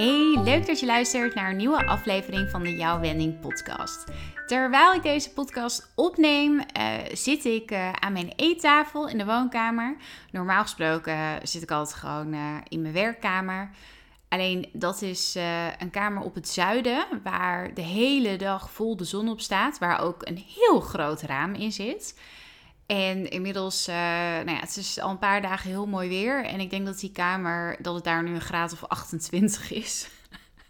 Hey, leuk dat je luistert naar een nieuwe aflevering van de Jouw Wending podcast. Terwijl ik deze podcast opneem, uh, zit ik uh, aan mijn eettafel in de woonkamer. Normaal gesproken zit ik altijd gewoon in mijn werkkamer. Alleen dat is een kamer op het zuiden, waar de hele dag vol de zon op staat, waar ook een heel groot raam in zit. En inmiddels, uh, nou ja, het is al een paar dagen heel mooi weer. En ik denk dat die kamer, dat het daar nu een graad of 28 is.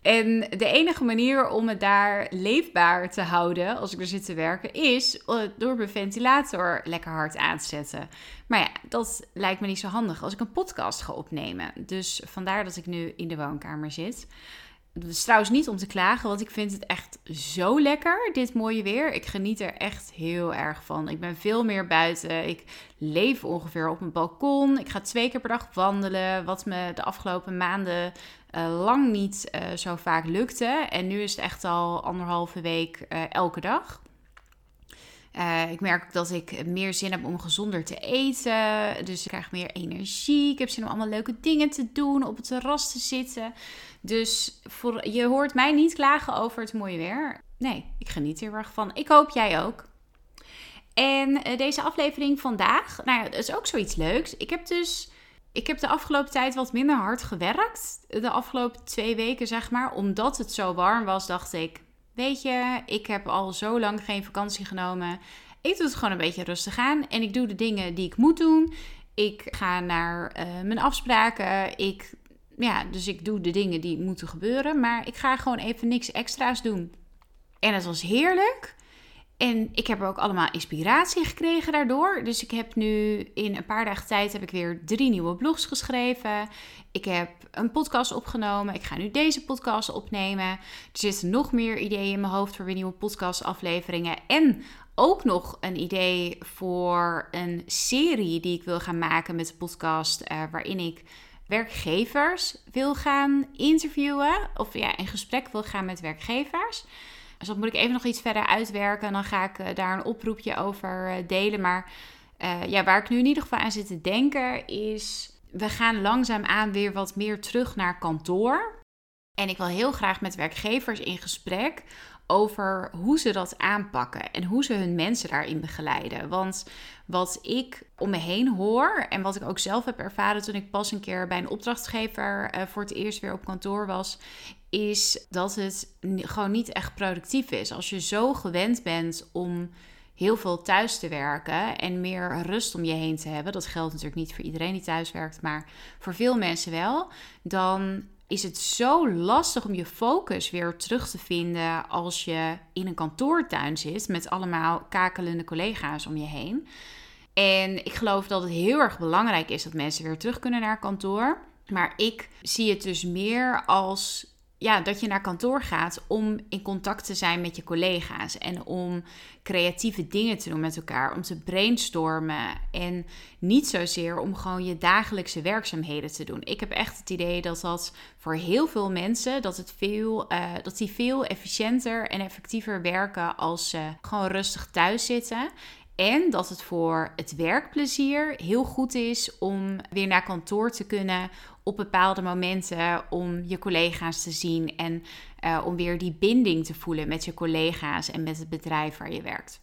En de enige manier om het daar leefbaar te houden als ik er zit te werken, is eh, door mijn ventilator lekker hard aan te zetten. Maar ja, dat lijkt me niet zo handig als ik een podcast ga opnemen. Dus vandaar dat ik nu in de woonkamer zit. Het is trouwens niet om te klagen, want ik vind het echt zo lekker, dit mooie weer. Ik geniet er echt heel erg van. Ik ben veel meer buiten. Ik leef ongeveer op mijn balkon. Ik ga twee keer per dag wandelen, wat me de afgelopen maanden uh, lang niet uh, zo vaak lukte. En nu is het echt al anderhalve week uh, elke dag. Ik merk dat ik meer zin heb om gezonder te eten. Dus ik krijg meer energie. Ik heb zin om allemaal leuke dingen te doen, op het terras te zitten. Dus voor, je hoort mij niet klagen over het mooie weer. Nee, ik geniet er heel erg van. Ik hoop jij ook. En uh, deze aflevering vandaag, nou dat is ook zoiets leuks. Ik heb dus, ik heb de afgelopen tijd wat minder hard gewerkt. De afgelopen twee weken, zeg maar. Omdat het zo warm was, dacht ik, weet je, ik heb al zo lang geen vakantie genomen. Ik doe het gewoon een beetje rustig aan. En ik doe de dingen die ik moet doen. Ik ga naar uh, mijn afspraken. Ik ja, dus ik doe de dingen die moeten gebeuren. Maar ik ga gewoon even niks extra's doen. En het was heerlijk. En ik heb er ook allemaal inspiratie gekregen daardoor. Dus ik heb nu in een paar dagen tijd heb ik weer drie nieuwe blogs geschreven. Ik heb een podcast opgenomen. Ik ga nu deze podcast opnemen. Er zitten nog meer ideeën in mijn hoofd voor weer nieuwe podcastafleveringen. En ook nog een idee voor een serie die ik wil gaan maken met de podcast. Uh, waarin ik werkgevers wil gaan interviewen. Of ja, in gesprek wil gaan met werkgevers. Dus dat moet ik even nog iets verder uitwerken. En dan ga ik eh, daar een oproepje over eh, delen. Maar uh, ja, waar ik nu in ieder geval aan zit te denken is... We gaan langzaamaan weer wat meer terug naar kantoor. En ik wil heel graag met werkgevers in gesprek over hoe ze dat aanpakken en hoe ze hun mensen daarin begeleiden. Want wat ik om me heen hoor en wat ik ook zelf heb ervaren toen ik pas een keer bij een opdrachtgever voor het eerst weer op kantoor was, is dat het gewoon niet echt productief is. Als je zo gewend bent om heel veel thuis te werken en meer rust om je heen te hebben, dat geldt natuurlijk niet voor iedereen die thuis werkt, maar voor veel mensen wel, dan is het zo lastig om je focus weer terug te vinden als je in een kantoortuin zit met allemaal kakelende collega's om je heen. En ik geloof dat het heel erg belangrijk is dat mensen weer terug kunnen naar kantoor. Maar ik zie het dus meer als ja, dat je naar kantoor gaat om in contact te zijn met je collega's en om creatieve dingen te doen met elkaar, om te brainstormen en niet zozeer om gewoon je dagelijkse werkzaamheden te doen. Ik heb echt het idee dat dat voor heel veel mensen dat het veel, uh, dat die veel efficiënter en effectiever werken als ze gewoon rustig thuis zitten en dat het voor het werkplezier heel goed is om weer naar kantoor te kunnen op bepaalde momenten om je collega's te zien en uh, om weer die binding te voelen met je collega's en met het bedrijf waar je werkt.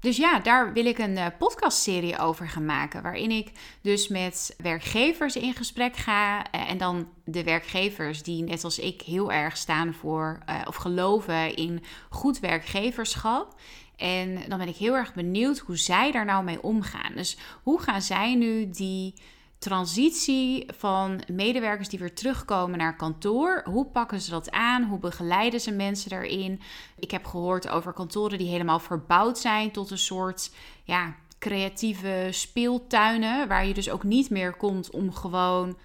Dus ja, daar wil ik een uh, podcastserie over gaan maken. Waarin ik dus met werkgevers in gesprek ga. Uh, en dan de werkgevers die net als ik heel erg staan voor of geloven in goed werkgeverschap. En dan ben ik heel erg benieuwd hoe zij daar nou mee omgaan. Dus hoe gaan zij nu die transitie van medewerkers die weer terugkomen naar kantoor. Hoe pakken ze dat aan? Hoe begeleiden ze mensen daarin? Ik heb gehoord over kantoren die helemaal verbouwd zijn tot een soort ja, creatieve speeltuinen. Waar je dus ook niet meer komt om gewoon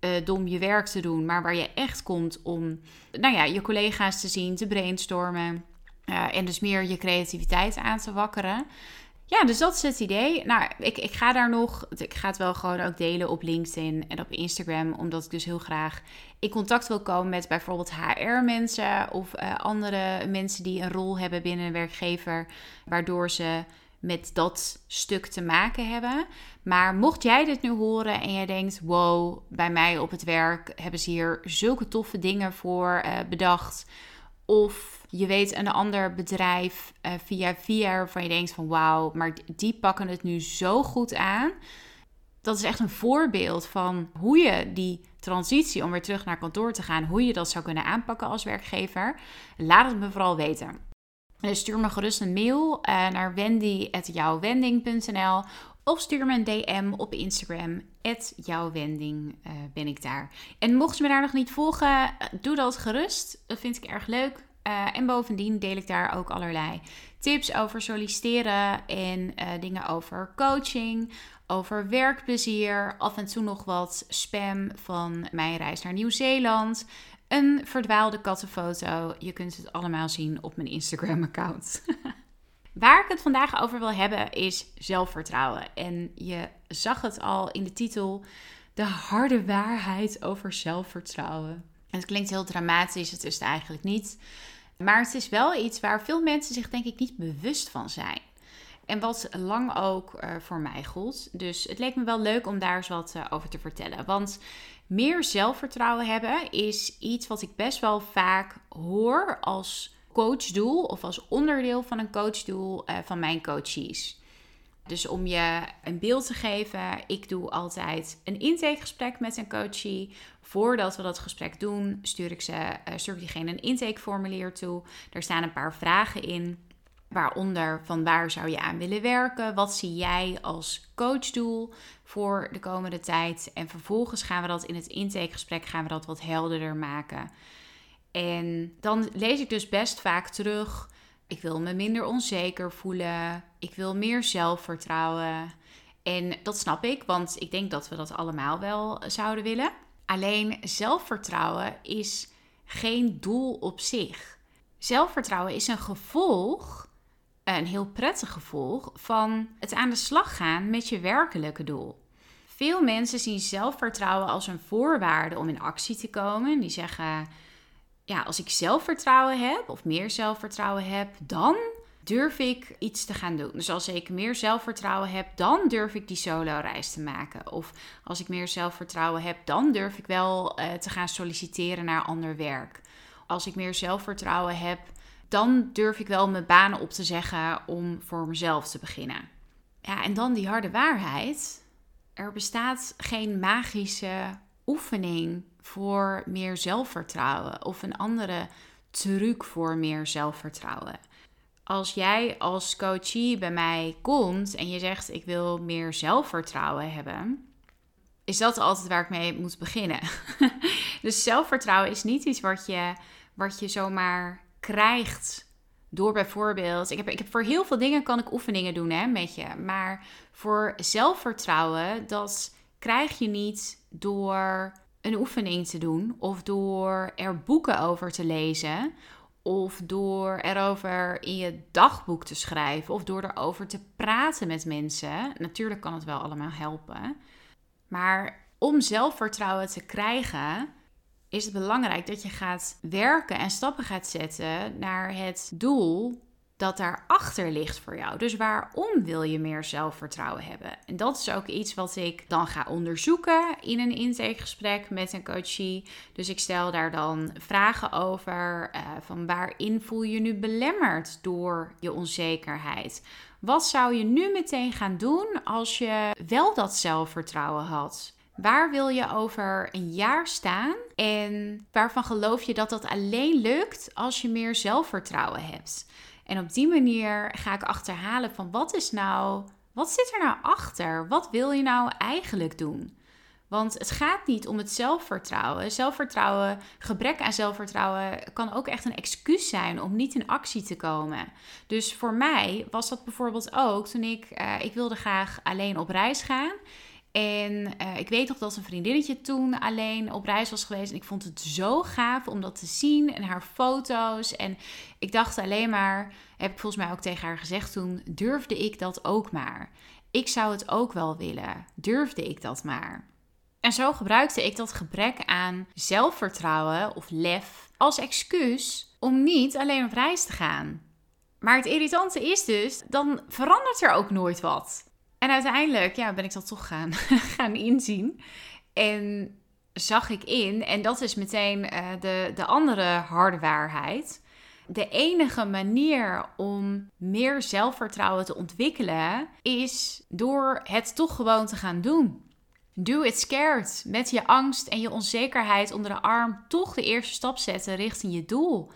uh, dom je werk te doen. Maar waar je echt komt om nou ja, je collega's te zien, te brainstormen. Uh, en dus meer je creativiteit aan te wakkeren. Ja, dus dat is het idee. Nou, ik, ik ga daar nog. Ik ga het wel gewoon ook delen op LinkedIn en op Instagram. Omdat ik dus heel graag in contact wil komen met bijvoorbeeld HR-mensen of uh, andere mensen die een rol hebben binnen een werkgever. Waardoor ze met dat stuk te maken hebben. Maar mocht jij dit nu horen en jij denkt: wow, bij mij op het werk hebben ze hier zulke toffe dingen voor uh, bedacht. Of je weet een ander bedrijf uh, via via waarvan je denkt van wauw, maar die pakken het nu zo goed aan. Dat is echt een voorbeeld van hoe je die transitie om weer terug naar kantoor te gaan, hoe je dat zou kunnen aanpakken als werkgever. Laat het me vooral weten. Dus stuur me gerust een mail uh, naar wendy.jouwwending.nl of stuur me een DM op Instagram. jouwwending uh, ben ik daar. En mocht je me daar nog niet volgen, doe dat gerust. Dat vind ik erg leuk. Uh, en bovendien deel ik daar ook allerlei tips over solliciteren en dingen over coaching, over werkplezier, af en toe nog wat spam van mijn reis naar Nieuw-Zeeland, een verdwaalde kattenfoto. Je kunt het allemaal zien op mijn Instagram-account. Waar ik het vandaag over wil hebben is zelfvertrouwen. En je zag het al in de titel: de harde waarheid over zelfvertrouwen. het klinkt heel dramatisch, het is het eigenlijk niet. Maar het is wel iets waar veel mensen zich denk ik niet bewust van zijn. En wat lang ook uh, voor mij gold. Dus het leek me wel leuk om daar eens wat uh, over te vertellen. Want meer zelfvertrouwen hebben is iets wat ik best wel vaak hoor als coachdoel of als onderdeel van een coachdoel uh, van mijn coaches. Dus om je een beeld te geven, ik doe altijd een intakegesprek met een coachie. Voordat we dat gesprek doen, stuur ik, ze, uh, stuur ik diegene een intakeformulier toe. Daar staan een paar vragen in. Waaronder van waar zou je aan willen werken? Wat zie jij als coachdoel voor de komende tijd? En vervolgens gaan we dat in het intakegesprek gaan we dat wat helderder maken. En dan lees ik dus best vaak terug. Ik wil me minder onzeker voelen. Ik wil meer zelfvertrouwen. En dat snap ik, want ik denk dat we dat allemaal wel zouden willen. Alleen zelfvertrouwen is geen doel op zich. Zelfvertrouwen is een gevolg een heel prettig gevolg van het aan de slag gaan met je werkelijke doel. Veel mensen zien zelfvertrouwen als een voorwaarde om in actie te komen. Die zeggen: Ja, als ik zelfvertrouwen heb of meer zelfvertrouwen heb, dan durf ik iets te gaan doen. Dus als ik meer zelfvertrouwen heb, dan durf ik die solo-reis te maken. Of als ik meer zelfvertrouwen heb, dan durf ik wel uh, te gaan solliciteren naar ander werk. Als ik meer zelfvertrouwen heb, dan durf ik wel mijn banen op te zeggen om voor mezelf te beginnen. Ja, en dan die harde waarheid. Er bestaat geen magische oefening voor meer zelfvertrouwen of een andere truc voor meer zelfvertrouwen. Als jij als coachie bij mij komt en je zegt ik wil meer zelfvertrouwen hebben, is dat altijd waar ik mee moet beginnen. dus zelfvertrouwen is niet iets wat je, wat je zomaar krijgt door bijvoorbeeld. Ik heb, ik heb voor heel veel dingen kan ik oefeningen doen hè, met je. Maar voor zelfvertrouwen, dat krijg je niet door een oefening te doen. Of door er boeken over te lezen. Of door erover in je dagboek te schrijven. Of door erover te praten met mensen. Natuurlijk kan het wel allemaal helpen. Maar om zelfvertrouwen te krijgen, is het belangrijk dat je gaat werken en stappen gaat zetten naar het doel dat daarachter ligt voor jou. Dus waarom wil je meer zelfvertrouwen hebben? En dat is ook iets wat ik dan ga onderzoeken in een intakegesprek met een coachie. Dus ik stel daar dan vragen over uh, van waarin voel je nu belemmerd door je onzekerheid? Wat zou je nu meteen gaan doen als je wel dat zelfvertrouwen had? Waar wil je over een jaar staan? En waarvan geloof je dat dat alleen lukt als je meer zelfvertrouwen hebt? En op die manier ga ik achterhalen van wat is nou, wat zit er nou achter? Wat wil je nou eigenlijk doen? Want het gaat niet om het zelfvertrouwen. Zelfvertrouwen, gebrek aan zelfvertrouwen kan ook echt een excuus zijn om niet in actie te komen. Dus voor mij was dat bijvoorbeeld ook toen ik, uh, ik wilde graag alleen op reis gaan. En uh, ik weet nog dat een vriendinnetje toen alleen op reis was geweest. En ik vond het zo gaaf om dat te zien en haar foto's. En ik dacht alleen maar, heb ik volgens mij ook tegen haar gezegd toen, durfde ik dat ook maar. Ik zou het ook wel willen. Durfde ik dat maar. En zo gebruikte ik dat gebrek aan zelfvertrouwen of lef als excuus om niet alleen op reis te gaan. Maar het irritante is dus, dan verandert er ook nooit wat. En uiteindelijk ja, ben ik dat toch gaan, gaan inzien. En zag ik in, en dat is meteen uh, de, de andere harde waarheid. De enige manier om meer zelfvertrouwen te ontwikkelen is door het toch gewoon te gaan doen. Do it scared. Met je angst en je onzekerheid onder de arm toch de eerste stap zetten richting je doel.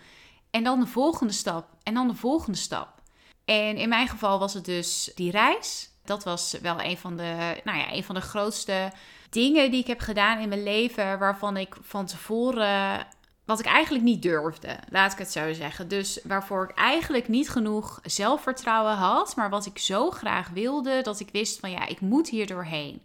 En dan de volgende stap. En dan de volgende stap. En in mijn geval was het dus die reis. Dat was wel een van de, nou ja, een van de grootste dingen die ik heb gedaan in mijn leven. Waarvan ik van tevoren. Wat ik eigenlijk niet durfde, laat ik het zo zeggen. Dus waarvoor ik eigenlijk niet genoeg zelfvertrouwen had. Maar wat ik zo graag wilde, dat ik wist van ja, ik moet hier doorheen.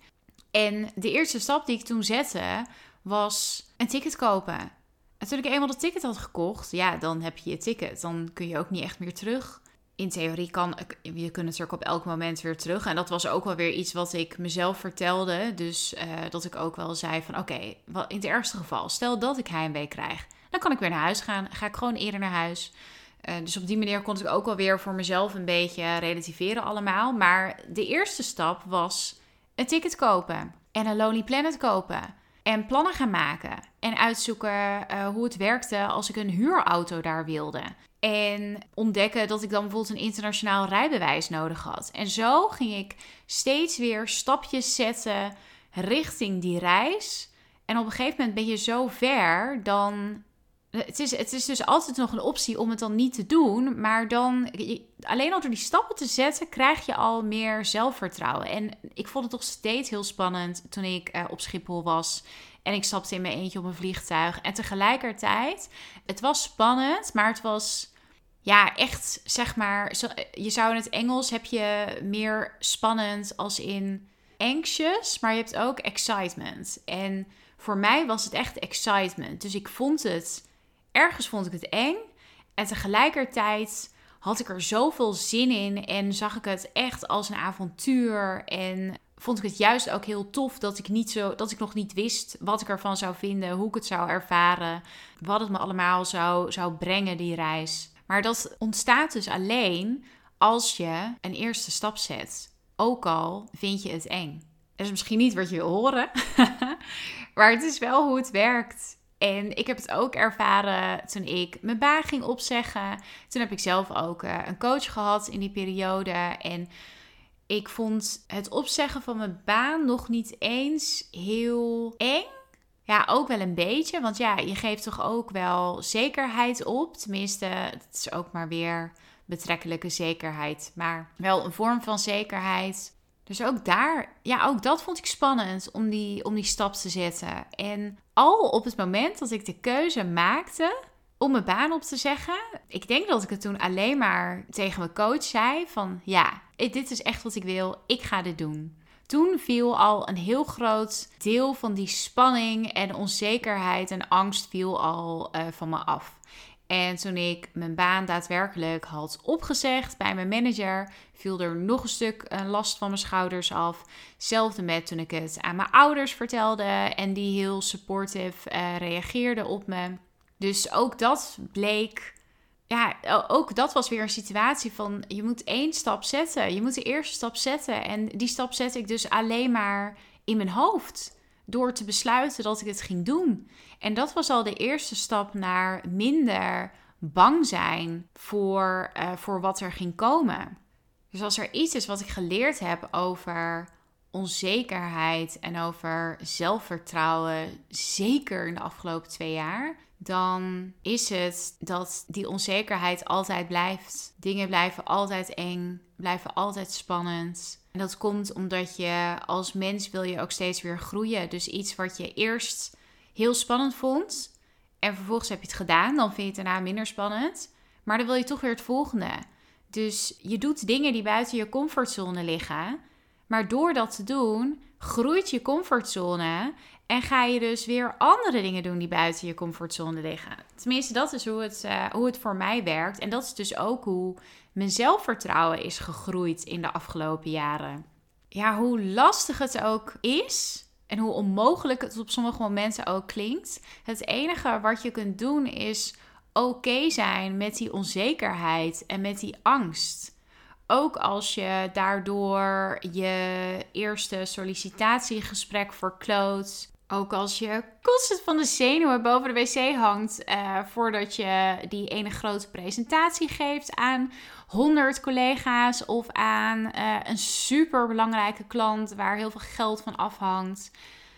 En de eerste stap die ik toen zette, was een ticket kopen. En toen ik eenmaal dat ticket had gekocht, ja, dan heb je je ticket. Dan kun je ook niet echt meer terug. In theorie kan je kunt natuurlijk op elk moment weer terug. En dat was ook wel weer iets wat ik mezelf vertelde. Dus uh, dat ik ook wel zei van oké, in het ergste geval, stel dat ik heimwee krijg. Dan kan ik weer naar huis gaan. Ga ik gewoon eerder naar huis. Uh, dus op die manier kon ik ook wel weer voor mezelf een beetje relativeren allemaal. Maar de eerste stap was een ticket kopen. En een Lonely Planet kopen. En plannen gaan maken. En uitzoeken uh, hoe het werkte als ik een huurauto daar wilde. En ontdekken dat ik dan bijvoorbeeld een internationaal rijbewijs nodig had. En zo ging ik steeds weer stapjes zetten richting die reis. En op een gegeven moment ben je zo ver, dan. Het is, het is dus altijd nog een optie om het dan niet te doen. Maar dan, alleen al door die stappen te zetten, krijg je al meer zelfvertrouwen. En ik vond het nog steeds heel spannend toen ik uh, op Schiphol was. En ik stapte in mijn eentje op een vliegtuig. En tegelijkertijd, het was spannend, maar het was ja, echt zeg maar. Je zou in het Engels heb je meer spannend als in anxious, maar je hebt ook excitement. En voor mij was het echt excitement. Dus ik vond het, ergens vond ik het eng. En tegelijkertijd had ik er zoveel zin in en zag ik het echt als een avontuur. En vond ik het juist ook heel tof dat ik, niet zo, dat ik nog niet wist wat ik ervan zou vinden, hoe ik het zou ervaren, wat het me allemaal zou, zou brengen, die reis. Maar dat ontstaat dus alleen als je een eerste stap zet. Ook al vind je het eng. Dat is misschien niet wat je wil horen, maar het is wel hoe het werkt. En ik heb het ook ervaren toen ik mijn baan ging opzeggen. Toen heb ik zelf ook eh, een coach gehad in die periode. En ik vond het opzeggen van mijn baan nog niet eens heel eng. Ja, ook wel een beetje. Want ja, je geeft toch ook wel zekerheid op. Tenminste, het is ook maar weer betrekkelijke zekerheid. Maar wel een vorm van zekerheid. Dus ook daar, ja, ook dat vond ik spannend om die, om die stap te zetten. En al op het moment dat ik de keuze maakte om mijn baan op te zeggen, ik denk dat ik het toen alleen maar tegen mijn coach zei van ja, dit is echt wat ik wil, ik ga dit doen. Toen viel al een heel groot deel van die spanning en onzekerheid en angst viel al uh, van me af. En toen ik mijn baan daadwerkelijk had opgezegd bij mijn manager, viel er nog een stuk een last van mijn schouders af. Hetzelfde met toen ik het aan mijn ouders vertelde en die heel supportive uh, reageerden op me. Dus ook dat bleek ja, ook dat was weer een situatie van je moet één stap zetten. Je moet de eerste stap zetten. En die stap zette ik dus alleen maar in mijn hoofd. Door te besluiten dat ik het ging doen. En dat was al de eerste stap naar minder bang zijn voor, uh, voor wat er ging komen. Dus als er iets is wat ik geleerd heb over onzekerheid en over zelfvertrouwen, zeker in de afgelopen twee jaar, dan is het dat die onzekerheid altijd blijft. Dingen blijven altijd eng, blijven altijd spannend. En dat komt omdat je als mens wil je ook steeds weer groeien. Dus iets wat je eerst heel spannend vond en vervolgens heb je het gedaan, dan vind je het daarna minder spannend. Maar dan wil je toch weer het volgende. Dus je doet dingen die buiten je comfortzone liggen. Maar door dat te doen, groeit je comfortzone en ga je dus weer andere dingen doen die buiten je comfortzone liggen. Tenminste, dat is hoe het, uh, hoe het voor mij werkt. En dat is dus ook hoe mijn zelfvertrouwen is gegroeid in de afgelopen jaren. Ja, hoe lastig het ook is en hoe onmogelijk het op sommige momenten ook klinkt. Het enige wat je kunt doen is oké zijn met die onzekerheid en met die angst. Ook als je daardoor je eerste sollicitatiegesprek verkloot. Ook als je constant van de zenuwen boven de wc hangt uh, voordat je die ene grote presentatie geeft aan 100 collega's of aan uh, een super belangrijke klant waar heel veel geld van afhangt.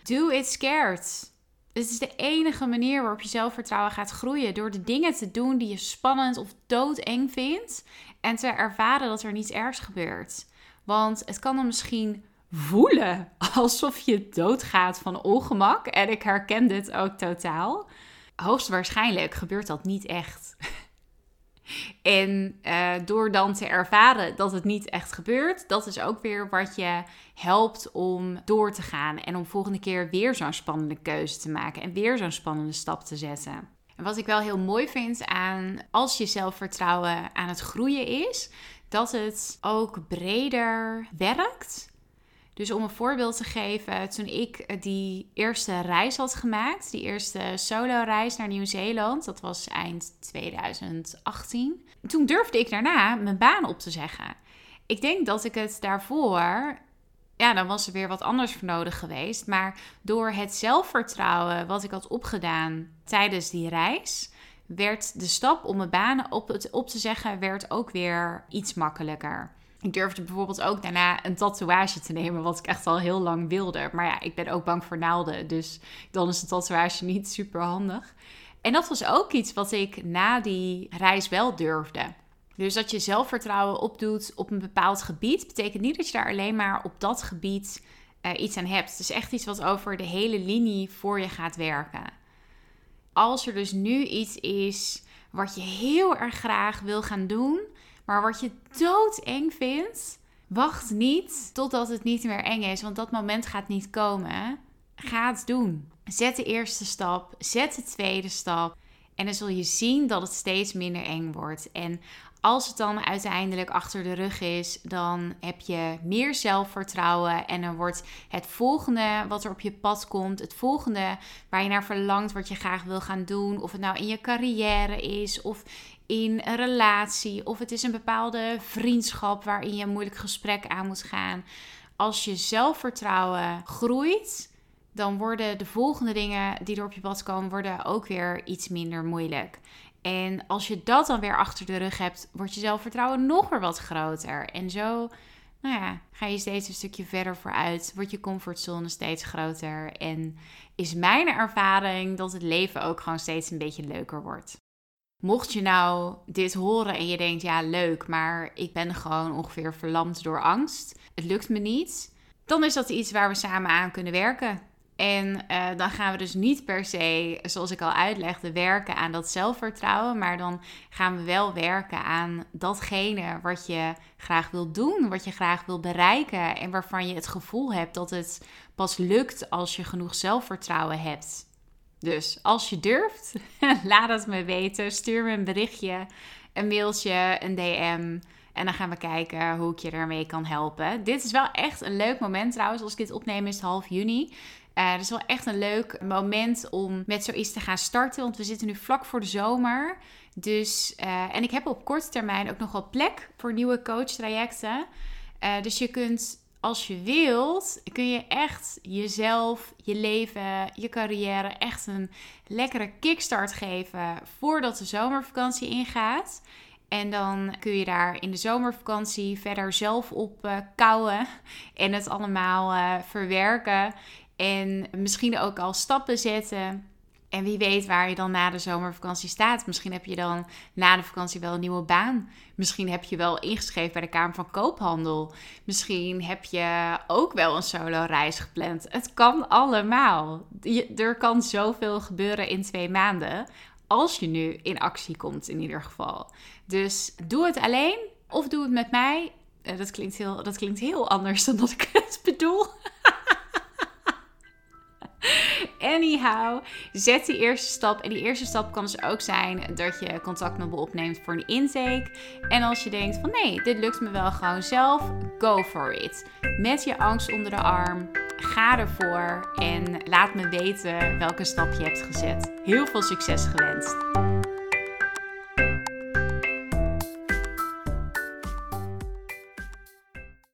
Do it scared. Het is de enige manier waarop je zelfvertrouwen gaat groeien. Door de dingen te doen die je spannend of doodeng vindt. En te ervaren dat er niets ergs gebeurt. Want het kan dan misschien voelen alsof je doodgaat van ongemak. En ik herken dit ook totaal. Hoogstwaarschijnlijk gebeurt dat niet echt. En uh, door dan te ervaren dat het niet echt gebeurt, dat is ook weer wat je helpt om door te gaan en om volgende keer weer zo'n spannende keuze te maken en weer zo'n spannende stap te zetten. En wat ik wel heel mooi vind aan als je zelfvertrouwen aan het groeien is, dat het ook breder werkt dus om een voorbeeld te geven, toen ik die eerste reis had gemaakt, die eerste solo-reis naar Nieuw-Zeeland, dat was eind 2018. Toen durfde ik daarna mijn baan op te zeggen. Ik denk dat ik het daarvoor, ja, dan was er weer wat anders voor nodig geweest. Maar door het zelfvertrouwen wat ik had opgedaan tijdens die reis, werd de stap om mijn baan op, op te zeggen, werd ook weer iets makkelijker. Ik durfde bijvoorbeeld ook daarna een tatoeage te nemen, wat ik echt al heel lang wilde. Maar ja, ik ben ook bang voor naalden, dus dan is een tatoeage niet super handig. En dat was ook iets wat ik na die reis wel durfde. Dus dat je zelfvertrouwen opdoet op een bepaald gebied, betekent niet dat je daar alleen maar op dat gebied uh, iets aan hebt. Het is echt iets wat over de hele linie voor je gaat werken. Als er dus nu iets is wat je heel erg graag wil gaan doen, maar wat je doodeng vindt, wacht niet totdat het niet meer eng is. Want dat moment gaat niet komen. Ga het doen. Zet de eerste stap. Zet de tweede stap. En dan zul je zien dat het steeds minder eng wordt. En als het dan uiteindelijk achter de rug is, dan heb je meer zelfvertrouwen. En dan wordt het volgende wat er op je pad komt, het volgende waar je naar verlangt, wat je graag wil gaan doen. Of het nou in je carrière is, of in een relatie, of het is een bepaalde vriendschap waarin je een moeilijk gesprek aan moet gaan. Als je zelfvertrouwen groeit, dan worden de volgende dingen die er op je pad komen, worden ook weer iets minder moeilijk. En als je dat dan weer achter de rug hebt, wordt je zelfvertrouwen nog weer wat groter. En zo nou ja, ga je steeds een stukje verder vooruit. Wordt je comfortzone steeds groter. En is mijn ervaring dat het leven ook gewoon steeds een beetje leuker wordt. Mocht je nou dit horen en je denkt, ja leuk, maar ik ben gewoon ongeveer verlamd door angst. Het lukt me niet. Dan is dat iets waar we samen aan kunnen werken. En uh, dan gaan we dus niet per se, zoals ik al uitlegde, werken aan dat zelfvertrouwen. Maar dan gaan we wel werken aan datgene wat je graag wil doen, wat je graag wil bereiken. En waarvan je het gevoel hebt dat het pas lukt als je genoeg zelfvertrouwen hebt. Dus als je durft, laat het me weten. Stuur me een berichtje, een mailtje, een DM. En dan gaan we kijken hoe ik je ermee kan helpen. Dit is wel echt een leuk moment trouwens. Als ik dit opneem is het half juni. Uh, het is wel echt een leuk moment om met zoiets te gaan starten. Want we zitten nu vlak voor de zomer. Dus, uh, en ik heb op korte termijn ook nog wel plek voor nieuwe coachtrajecten. Uh, dus je kunt, als je wilt, kun je echt jezelf, je leven, je carrière echt een lekkere kickstart geven voordat de zomervakantie ingaat. En dan kun je daar in de zomervakantie verder zelf op uh, kouwen en het allemaal verwerken. En misschien ook al stappen zetten. En wie weet waar je dan na de zomervakantie staat. Misschien heb je dan na de vakantie wel een nieuwe baan. Misschien heb je wel ingeschreven bij de Kamer van Koophandel. Misschien heb je ook wel een solo reis gepland. Het kan allemaal. er kan zoveel gebeuren in twee maanden. Als je nu in actie komt, in ieder geval. Dus doe het alleen of doe het met mij. Eh, dat klinkt heel, dat klinkt heel anders dan dat ik het bedoel. Anyhow, zet die eerste stap. En die eerste stap kan dus ook zijn dat je contact met me opneemt voor een intake. En als je denkt van nee, dit lukt me wel gewoon zelf, go for it. Met je angst onder de arm, ga ervoor en laat me weten welke stap je hebt gezet. Heel veel succes gewenst.